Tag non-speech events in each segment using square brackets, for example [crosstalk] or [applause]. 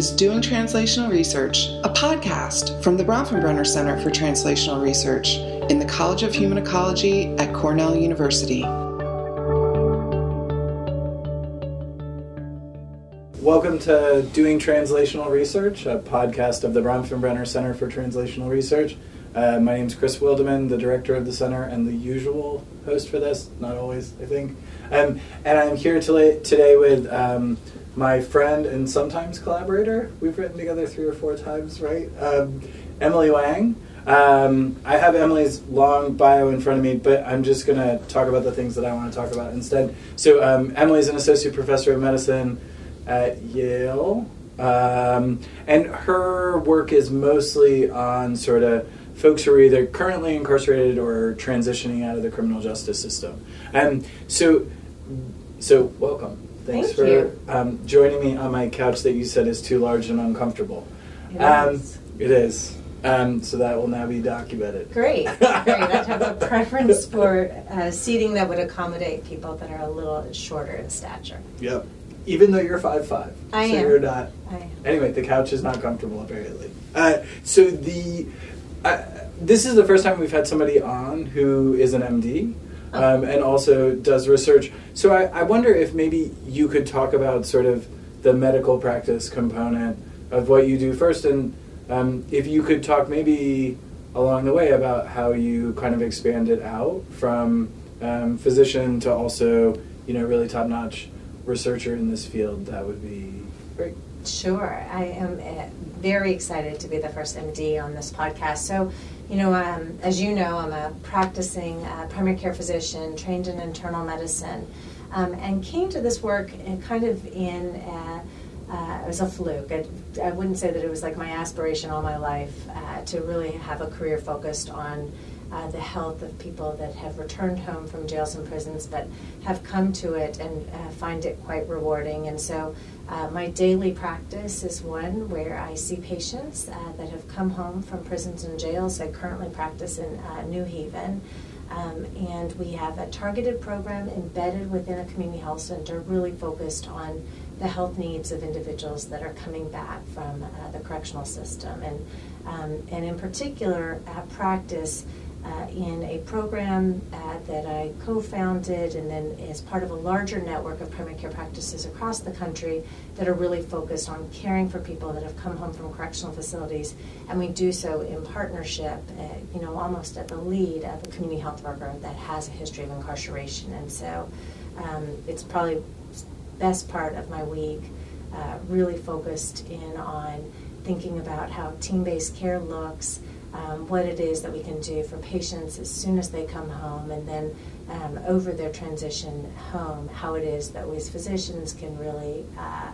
is Doing Translational Research, a podcast from the Bronfenbrenner Center for Translational Research in the College of Human Ecology at Cornell University. Welcome to Doing Translational Research, a podcast of the Bronfenbrenner Center for Translational Research. Uh, my name is Chris Wildeman, the director of the center and the usual host for this, not always, I think. Um, and I'm here today with um, my friend and sometimes collaborator. We've written together three or four times, right? Um, Emily Wang. Um, I have Emily's long bio in front of me, but I'm just going to talk about the things that I want to talk about instead. So, um, Emily's an associate professor of medicine at Yale, um, and her work is mostly on sort of folks who are either currently incarcerated or transitioning out of the criminal justice system. And so, so welcome. Thanks Thank for um, joining me on my couch that you said is too large and uncomfortable. It um, is. It is. Um, so that will now be documented. Great, [laughs] great. I have a preference for uh, seating that would accommodate people that are a little shorter in stature. Yep. Even though you're five five, I so am. you're not. I am. Anyway, the couch is not comfortable apparently. Uh, so the uh, this is the first time we've had somebody on who is an MD. Um, and also does research. So I, I wonder if maybe you could talk about sort of the medical practice component of what you do first, and um, if you could talk maybe along the way about how you kind of expanded out from um, physician to also you know really top notch researcher in this field, that would be great. Sure. I am uh, very excited to be the first MD on this podcast. So, you know, um, as you know, I'm a practicing uh, primary care physician trained in internal medicine um, and came to this work in kind of in. Uh, uh, it was a fluke. I, I wouldn't say that it was like my aspiration all my life uh, to really have a career focused on uh, the health of people that have returned home from jails and prisons, but have come to it and uh, find it quite rewarding. And so, uh, my daily practice is one where I see patients uh, that have come home from prisons and jails. I currently practice in uh, New Haven. Um, and we have a targeted program embedded within a community health center, really focused on the health needs of individuals that are coming back from uh, the correctional system. And, um, and in particular, practice uh, in a program uh, that I co founded and then as part of a larger network of primary care practices across the country that are really focused on caring for people that have come home from correctional facilities. And we do so in partnership, uh, you know, almost at the lead of a community health worker that has a history of incarceration. And so um, it's probably best part of my week, uh, really focused in on thinking about how team based care looks, um, what it is that we can do for patients as soon as they come home, and then um, over their transition home, how it is that we as physicians can really uh,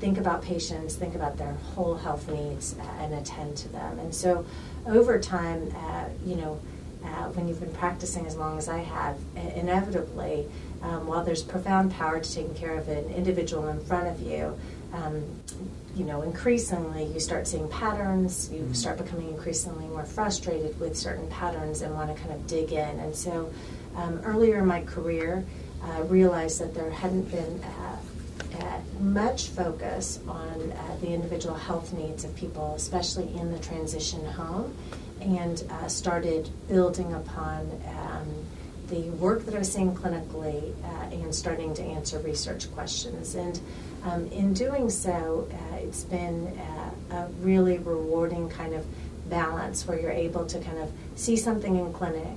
think about patients, think about their whole health needs, uh, and attend to them. And so over time, uh, you know, uh, when you've been practicing as long as I have, inevitably, um, while there's profound power to taking care of an individual in front of you, um, you know, increasingly you start seeing patterns, you Mhm. start becoming increasingly more frustrated with certain patterns and want to kind of dig in. And so um, earlier in my career, I realized that there hadn't been uh, uh, much focus on uh, the individual health needs of people, especially in the transition home, and uh, started building upon um, the work that I was seeing clinically uh, and starting to answer research questions. And um, in doing so, uh, it's been uh, a really rewarding kind of balance where you're able to kind of see something in clinic,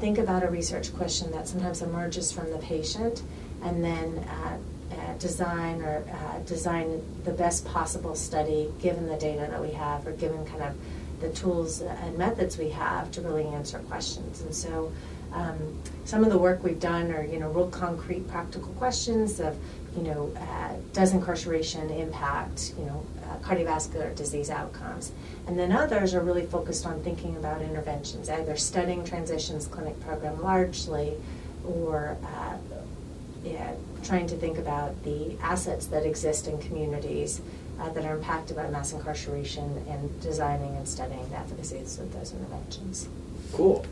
think about a research question that sometimes emerges from the patient, and then uh, uh, design or uh, design the best possible study given the data that we have or given kind of the tools and methods we have to really answer questions. And so um, some of the work we've done are, you know, real concrete practical questions of, you know, uh, does incarceration impact, you know, uh, cardiovascular disease outcomes? And then others are really focused on thinking about interventions, either studying transitions clinic program largely or uh, yeah, trying to think about the assets that exist in communities uh, that are impacted by mass incarceration and designing and studying the efficacies of those interventions. Cool.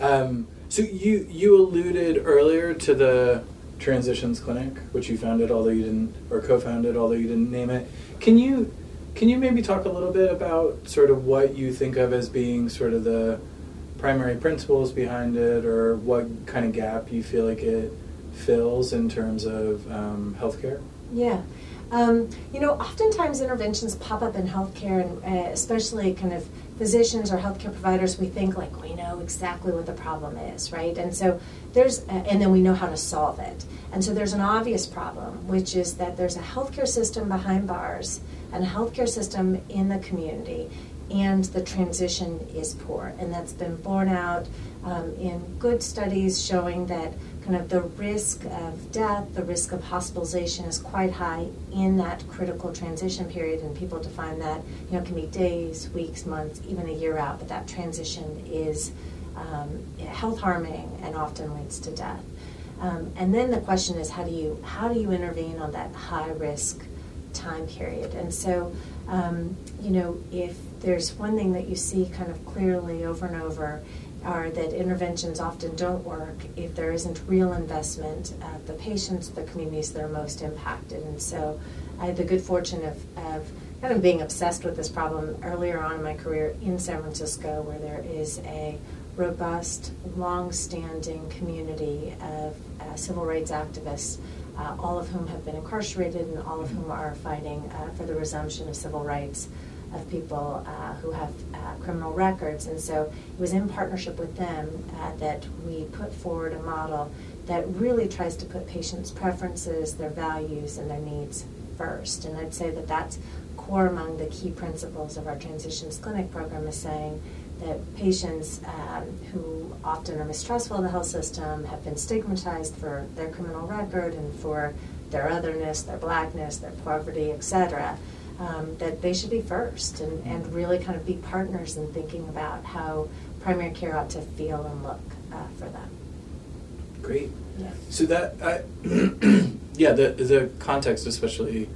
Um, so you you alluded earlier to the Transitions Clinic, which you founded, although you didn't, or co-founded, although you didn't name it. Can you can you maybe talk a little bit about sort of what you think of as being sort of the primary principles behind it, or what kind of gap you feel like it fills in terms of um, healthcare? Yeah. Um, you know, oftentimes interventions pop up in healthcare, and uh, especially kind of physicians or healthcare providers, we think like we know exactly what the problem is, right? And so there's, uh, and then we know how to solve it. And so there's an obvious problem, which is that there's a healthcare system behind bars and a healthcare system in the community, and the transition is poor. And that's been borne out um, in good studies showing that kind of the risk of death, the risk of hospitalization is quite high in that critical transition period, and people define that you know can be days, weeks, months, even a year out. But that transition is um, health harming and often leads to death. Um, and then the question is how do you how do you intervene on that high risk time period? And so um, you know if there's one thing that you see kind of clearly over and over are that interventions often don't work if there isn't real investment at the patients, the communities that are most impacted. And so I had the good fortune of, of kind of being obsessed with this problem earlier on in my career in San Francisco, where there is a robust, long standing community of uh, civil rights activists. Uh, all of whom have been incarcerated and all of whom are fighting uh, for the resumption of civil rights of people uh, who have uh, criminal records. And so it was in partnership with them uh, that we put forward a model that really tries to put patients' preferences, their values, and their needs first. And I'd say that that's core among the key principles of our Transitions Clinic program is saying that patients um, who often are mistrustful of the health system have been stigmatized for their criminal record and for their otherness, their blackness, their poverty, etc um, that they should be first and, and really kind of be partners in thinking about how primary care ought to feel and look uh, for them. Great. Yeah. So that, I, [clears throat] yeah, the the context, especially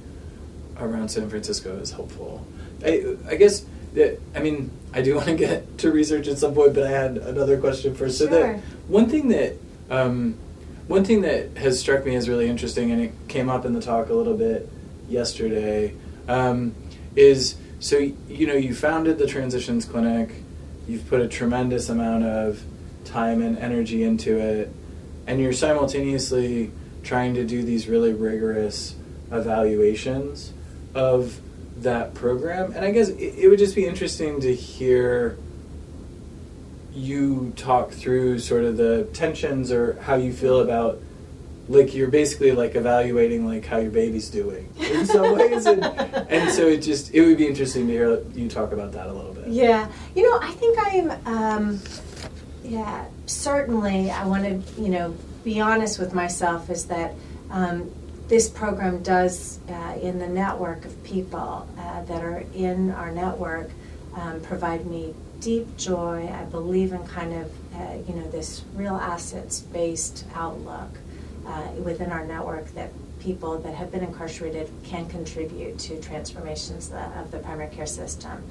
around San Francisco, is helpful. I, I guess that I mean I do [laughs] want to get to research at some point, but I had another question first. So Sure. that one thing that um, one thing that has struck me as really interesting, and it came up in the talk a little bit yesterday, um, is so you know you founded the Transitions Clinic, you've put a tremendous amount of time and energy into it, and you're simultaneously trying to do these really rigorous evaluations of that program. And I guess it, it would just be interesting to hear you talk through sort of the tensions or how you feel about like you're basically like evaluating like how your baby's doing. In some ways and, and so it just it would be interesting to hear you talk about that a little bit. Yeah, you know, I think I'm, um, yeah, certainly I want to, you know, be honest with myself is that um, this program does, uh, in the network of people uh, that are in our network, um, provide me deep joy. I believe in kind of, uh, you know, this real assets based outlook uh, within our network that people that have been incarcerated can contribute to transformations of the primary care system.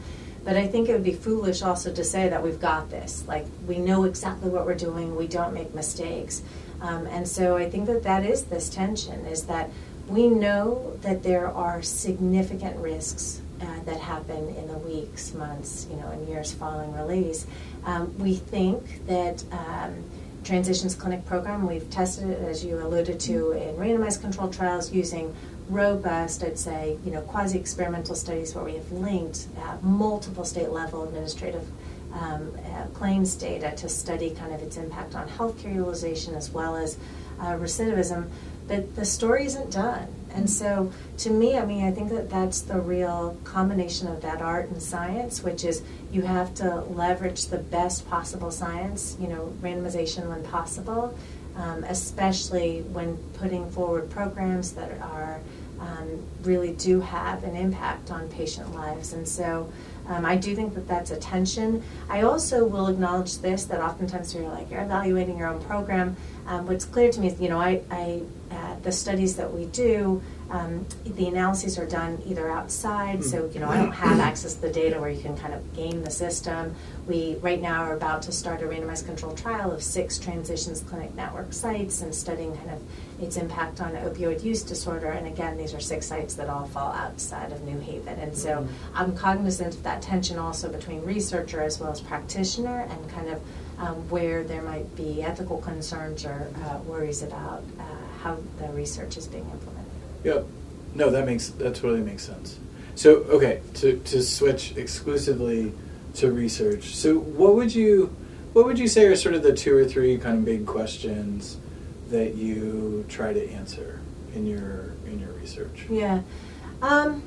But I think it would be foolish also to say that we've got this. Like, we know exactly what we're doing, we don't make mistakes. Um, and so I think that that is this tension is that we know that there are significant risks uh, that happen in the weeks, months, you know, and years following release. Um, we think that um, Transitions Clinic program, we've tested it, as you alluded to, in randomized controlled trials using robust, I'd say, you know, quasi-experimental studies where we have linked uh, multiple state-level administrative um, uh, claims data to study kind of its impact on healthcare utilization as well as uh, recidivism. But the story isn't done. And so, to me, I mean, I think that that's the real combination of that art and science, which is you have to leverage the best possible science, you know, randomization when possible, um, especially when putting forward programs that are um, really do have an impact on patient lives. And so, um, I do think that that's a tension. I also will acknowledge this that oftentimes you're like, you're evaluating your own program. Um, what's clear to me is, you know, I, I uh, the studies that we do, um, the analyses are done either outside, so you know I don't have access to the data where you can kind of game the system. We right now are about to start a randomized controlled trial of six transitions clinic network sites and studying kind of its impact on opioid use disorder. And again, these are six sites that all fall outside of New Haven, and so mm-hmm. I'm cognizant of that tension also between researcher as well as practitioner, and kind of um, where there might be ethical concerns or uh, worries about uh, how the research is being implemented. Yep. No, that makes that totally makes sense. So okay, to to switch exclusively to research. So what would you what would you say are sort of the two or three kind of big questions that you try to answer in your in your research? Yeah. Um,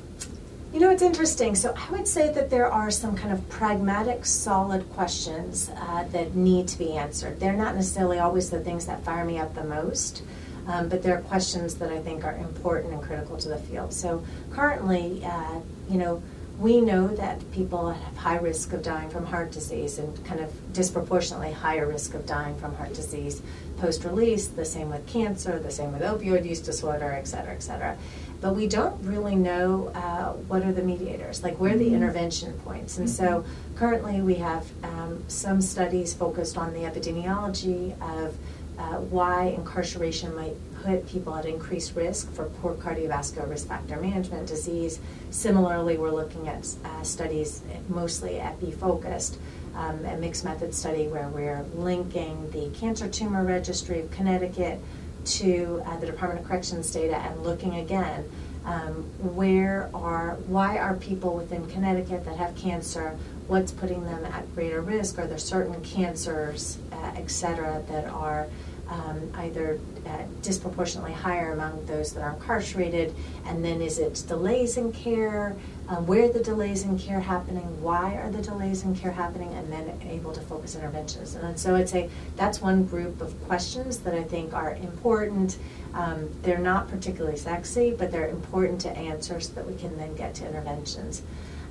you know, it's interesting. So I would say that there are some kind of pragmatic, solid questions uh, that need to be answered. They're not necessarily always the things that fire me up the most. Um, but there are questions that I think are important and critical to the field. So currently, uh, you know, we know that people have high risk of dying from heart disease and kind of disproportionately higher risk of dying from heart disease post release, the same with cancer, the same with opioid use disorder, et cetera, et cetera. But we don't really know uh, what are the mediators, like where are the mm-hmm. intervention points. And so mm-hmm. currently we have um, some studies focused on the epidemiology of uh, why incarceration might put people at increased risk for poor cardiovascular risk factor management disease. Similarly, we're looking at uh, studies mostly epi focused. Um, a mixed method study where we're linking the cancer tumor registry of Connecticut to uh, the Department of Corrections data and looking again um, where are why are people within Connecticut that have cancer what's putting them at greater risk? Are there certain cancers uh, et cetera that are um, either uh, disproportionately higher among those that are incarcerated? And then is it delays in care? Um, where are the delays in care happening? Why are the delays in care happening? And then able to focus interventions. And so I'd say that's one group of questions that I think are important. Um, they're not particularly sexy, but they're important to answer so that we can then get to interventions.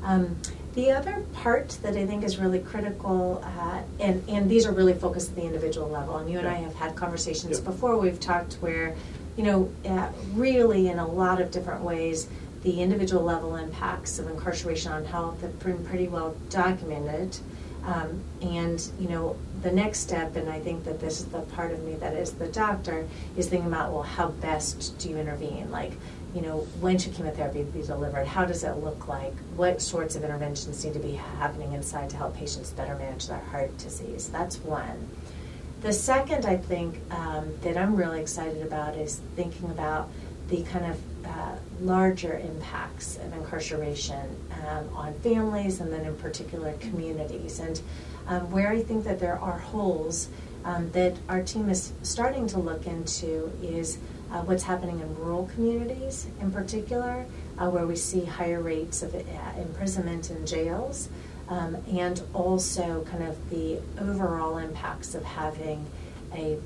Um, the other part that I think is really critical, uh, and, and these are really focused at the individual level, and you and I have had conversations before, we've talked where, you know, uh, really in a lot of different ways, the individual level impacts of incarceration on health have been pretty well documented. Um, and you know the next step, and I think that this is the part of me that is the doctor, is thinking about well, how best do you intervene? Like you know, when should chemotherapy be delivered? How does it look like? What sorts of interventions need to be happening inside to help patients better manage their heart disease? That's one. The second, I think, um, that I'm really excited about is thinking about the kind of uh, larger impacts of incarceration um, on families and then in particular communities. And um, where I think that there are holes um, that our team is starting to look into is uh, what's happening in rural communities in particular, uh, where we see higher rates of uh, imprisonment in jails, um, and also kind of the overall impacts of having a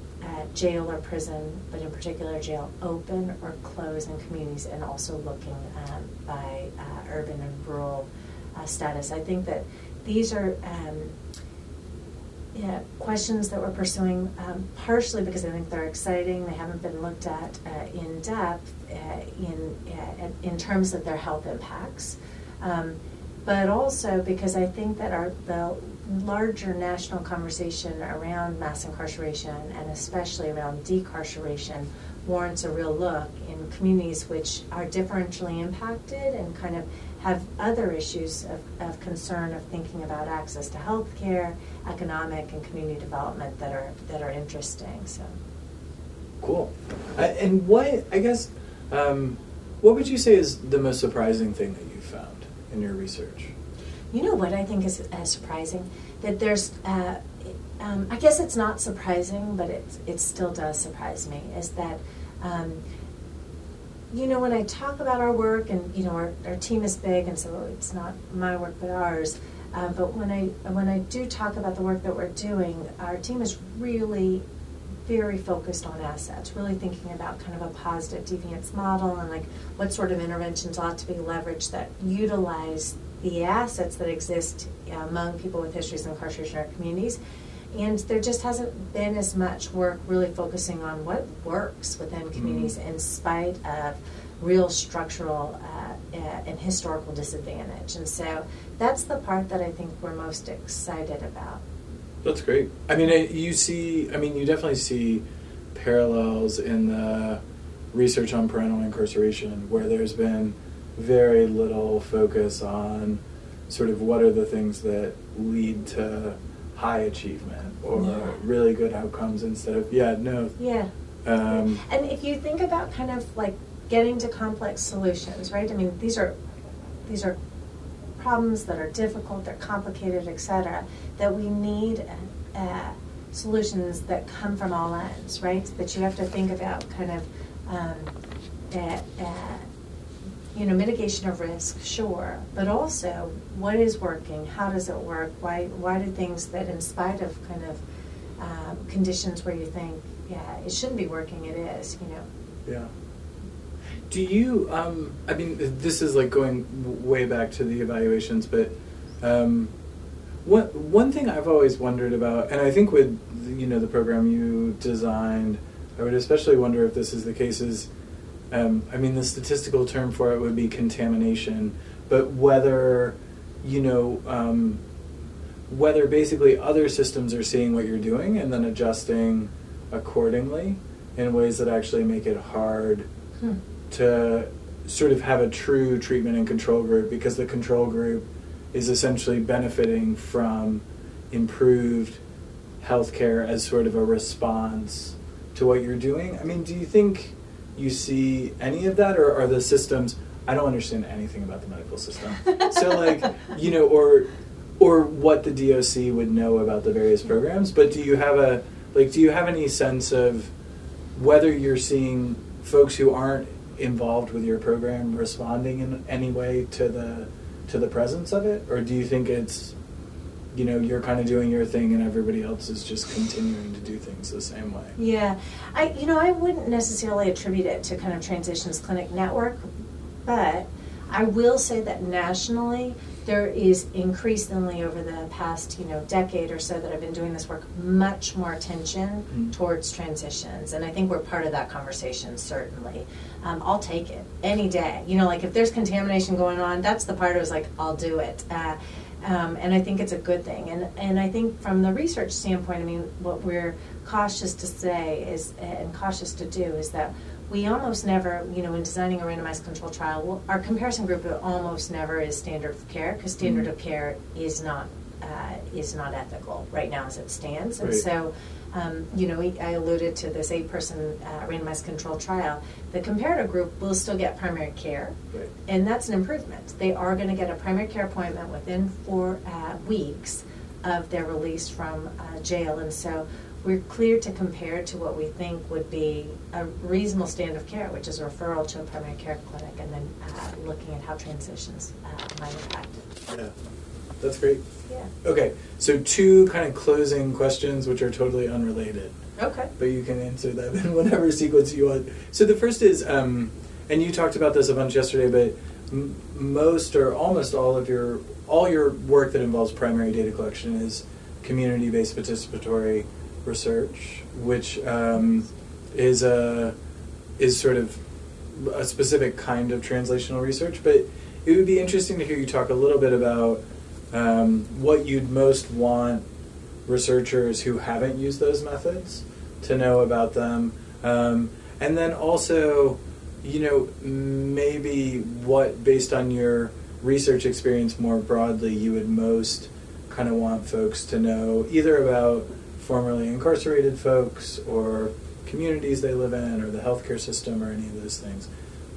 jail or prison, but in particular jail, open or close in communities, and also looking um, by uh, urban and rural uh, status. I think that these are um, yeah, questions that we're pursuing, um, partially because I think they're exciting. They haven't been looked at uh, in depth uh, in uh, in terms of their health impacts, um, but also because I think that our the larger national conversation around mass incarceration and especially around decarceration warrants a real look in communities which are differentially impacted and kind of have other issues of, of concern of thinking about access to health care, economic and community development that are that are interesting. So cool. Uh, and what I guess um, what would you say is the most surprising thing that you found in your research? You know what I think is uh, surprising that there's. Uh, um, I guess it's not surprising, but it it still does surprise me. Is that um, you know, when I talk about our work, and you know, our, our team is big, and so it's not my work but ours. Uh, but when I when I do talk about the work that we're doing, our team is really very focused on assets, really thinking about kind of a positive deviance model and like what sort of interventions ought to be leveraged that utilize the assets that exist among people with histories of incarceration in our communities and there just hasn't been as much work really focusing on what works within communities in spite of real structural uh, uh, and historical disadvantage. And so that's the part that I think we're most excited about. That's great. I mean, you see, I mean, you definitely see parallels in the research on parental incarceration where there's been very little focus on sort of what are the things that lead to high achievement or Yeah. really good outcomes instead of, yeah, no. Yeah. Um, And if you think about kind of like getting to complex solutions, right? I mean, these are these are problems that are difficult, they're complicated, etc. That we need uh, solutions that come from all ends, right? That you have to think about kind of um, that. Uh, you know, mitigation of risk, sure, but also what is working? How does it work? Why why do things that, in spite of kind of um, conditions where you think, yeah, it shouldn't be working, it is, you know. Yeah. Do you? Um, I mean, this is like going way back to the evaluations, but um, one one thing I've always wondered about, and I think with you know the program you designed, I would especially wonder if this is the case. Is um, I mean, the statistical term for it would be contamination, but whether you know um, whether basically other systems are seeing what you're doing and then adjusting accordingly in ways that actually make it hard Hmm. to sort of have a true treatment and control group because the control group is essentially benefiting from improved healthcare as sort of a response to what you're doing. I mean, do you think you see any of that, or are the systems? I don't understand anything about the medical system. [laughs] so, like, you know, or or what the DOC would know about the various programs. But do you have a like? Do you have any sense of whether you're seeing folks who aren't involved with your program responding in any way to the to the presence of it, or do you think it's you know you're kind of doing your thing and everybody else is just continuing to do things the same way? Yeah, I you know I wouldn't necessarily attribute it to kind of Transitions Clinic Network, but I will say that nationally there is increasingly over the past you know decade or so that I've been doing this work much more attention Mm. towards transitions, and I think we're part of that conversation certainly. Um, I'll take it any day. You know, like if there's contamination going on, that's the part I was like, I'll do it. Uh, um, and I think it's a good thing. And and I think from the research standpoint, I mean, what we're cautious to say is and cautious to do is that we almost never, you know, in designing a randomized control trial, well, our comparison group almost never is standard of care because standard Mhm. of care is not uh, is not ethical right now as it stands. And Right. so, um, you know, we- I alluded to this eight-person uh, randomized control trial. The comparator group will still get primary care, Right. and that's an improvement. They are going to get a primary care appointment within four uh, weeks of their release from uh, jail, and so we're clear to compare to what we think would be a reasonable standard of care, which is a referral to a primary care clinic, and then uh, looking at how transitions uh, might impact it. Yeah, that's great. Yeah. Okay, so two kind of closing questions which are totally unrelated. Okay. but you can answer them [laughs] in whatever sequence you want. So the first is, um, and you talked about this a bunch yesterday, but m- most or almost all of your all your work that involves primary data collection is community-based participatory research, which um, is a is sort of a specific kind of translational research. But it would be interesting to hear you talk a little bit about um, what you'd most want researchers who haven't used those methods to know about them. Um, and then also, you know, maybe what, based on your research experience more broadly, you would most kind of want folks to know either about formerly incarcerated folks or communities they live in or the healthcare system or any of those things.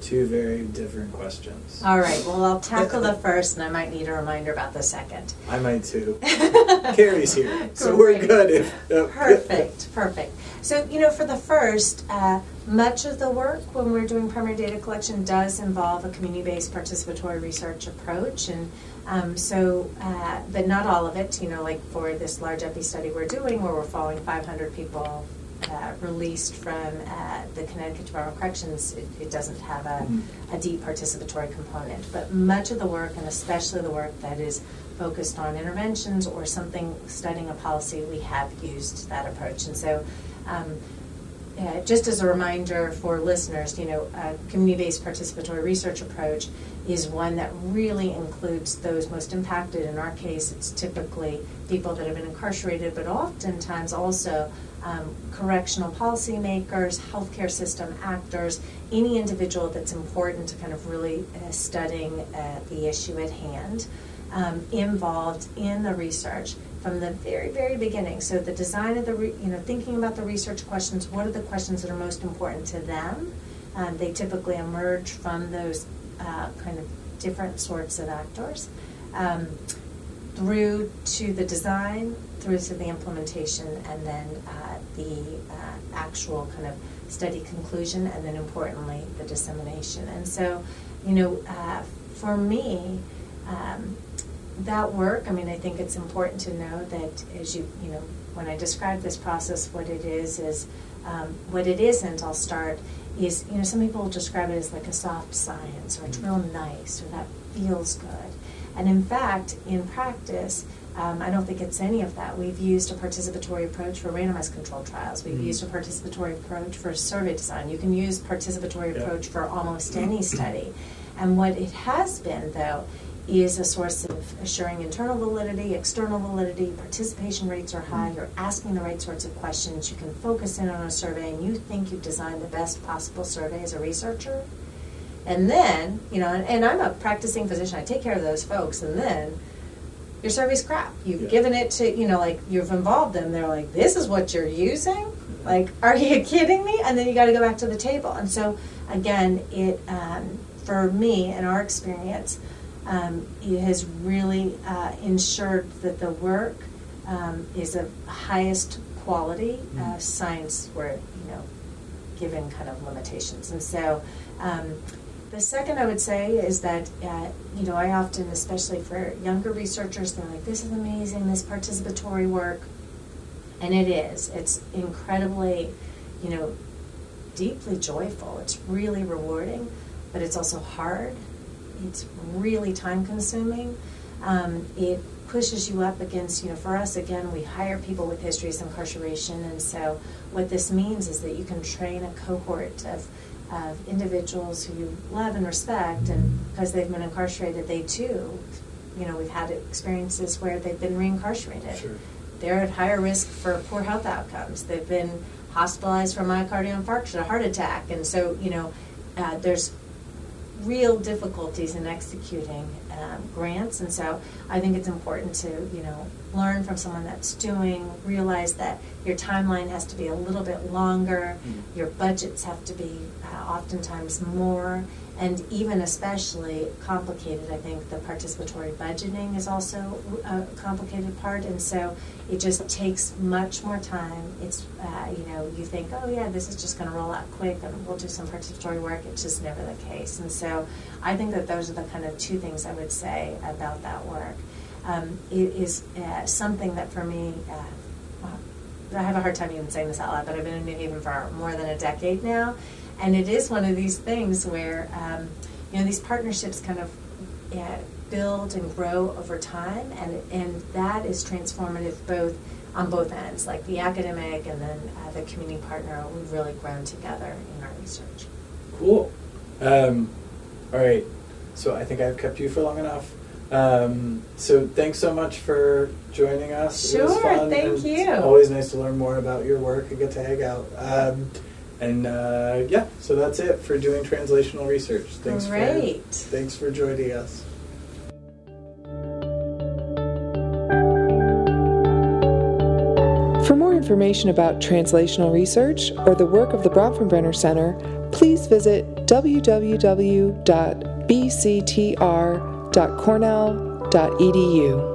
Two very different questions. All right. Well, I'll tackle the [laughs] first, and I might need a reminder about the second. I might too. [laughs] Carrie's here, so we're good. If, uh, Perfect, perfect. So, you know, for the first, uh, much of the work when we're doing primary data collection does involve a community-based participatory research approach, and um, so, uh, but not all of it. You know, like for this large epi study we're doing, where we're following 500 people uh, released from uh, the Connecticut Department of Corrections, it, it doesn't have a, Mm-hmm. a deep participatory component. But much of the work, and especially the work that is focused on interventions or something studying a policy, we have used that approach. And so, um, uh, just as a reminder for listeners, you know, a community-based participatory research approach is one that really includes those most impacted. In our case, it's typically people that have been incarcerated, but oftentimes also um, correctional policymakers, healthcare system actors, any individual that's important to kind of really uh, studying uh, the issue at hand, um, involved in the research from the very, very beginning. So the design of the, re- you know, thinking about the research questions, what are the questions that are most important to them? Um, they typically emerge from those uh, kind of different sorts of actors. Um, through to the design, through to the implementation, and then uh, the uh, actual kind of study conclusion, and then importantly, the dissemination. And so, you know, uh, for me, um, that work, I mean, I think it's important to know that as you, you know, when I describe this process, what it is is, um, what it isn't, I'll start, is, you know, some people describe it as like a soft science, or it's real nice, or that feels good. And in fact, in practice, um, I don't think it's any of that. We've used a participatory approach for randomized controlled trials. We've Mhm. used a participatory approach for survey design. You can use participatory Yeah. approach for almost any study. And what it has been, though, is a source of assuring internal validity, external validity, participation rates are high, you're asking the right sorts of questions, you can focus in on a survey, and you think you've designed the best possible survey as a researcher. And then, you know, and, and I'm a practicing physician, I take care of those folks, and then your survey's crap. You've Yeah. given it to, you know, like you've involved them, they're like, this is what you're using? Like, [laughs] are you kidding me? And then you got to go back to the table. And so, again, it, um, for me and our experience, um, it has really uh, ensured that the work um, is of highest quality uh, Mhm. science where, you know, given kind of limitations. And so, um, the second I would say is that, uh, you know, I often, especially for younger researchers, they're like, this is amazing, this participatory work. And it is. It's incredibly, you know, deeply joyful. It's really rewarding, but it's also hard. It's really time consuming. Um, it pushes you up against, you know, for us, again, we hire people with histories of incarceration. And so what this means is that you can train a cohort of, of individuals who you love and respect. And because they've been incarcerated, they too, you know, we've had experiences where they've been reincarcerated Sure. they're at higher risk for poor health outcomes. They've been hospitalized for myocardial infarction, a heart attack, and so you know uh, there's real difficulties in executing um, grants. And so I think it's important to you know learn from someone that's doing, realize that your timeline has to be a little bit longer, Mm. your budgets have to be uh, oftentimes more. And even especially complicated, I think the participatory budgeting is also a complicated part. And so it just takes much more time. It's, uh, you know, you think, oh yeah, this is just going to roll out quick and we'll do some participatory work. It's just never the case. And so I think that those are the kind of two things I would say about that work. Um, it is uh, something that for me, uh, well, I have a hard time even saying this out loud, but I've been in New Haven for more than a decade now. And it is one of these things where, um, you know, these partnerships kind of uh, build and grow over time, and, and that is transformative both on both ends, like the academic and then uh, the community partner. We've really grown together in our research. Cool. Um, all right. So I think I've kept you for long enough. Um, so thanks so much for joining us. it was Sure, fun, thank and you. It's always nice to learn more about your work and get to hang out. Um, and uh, yeah, so that's it for doing translational research. Thanks Great. for thanks for joining us. For more information about translational research or the work of the Bronfenbrenner Center, please visit www.bctr.cornell.edu.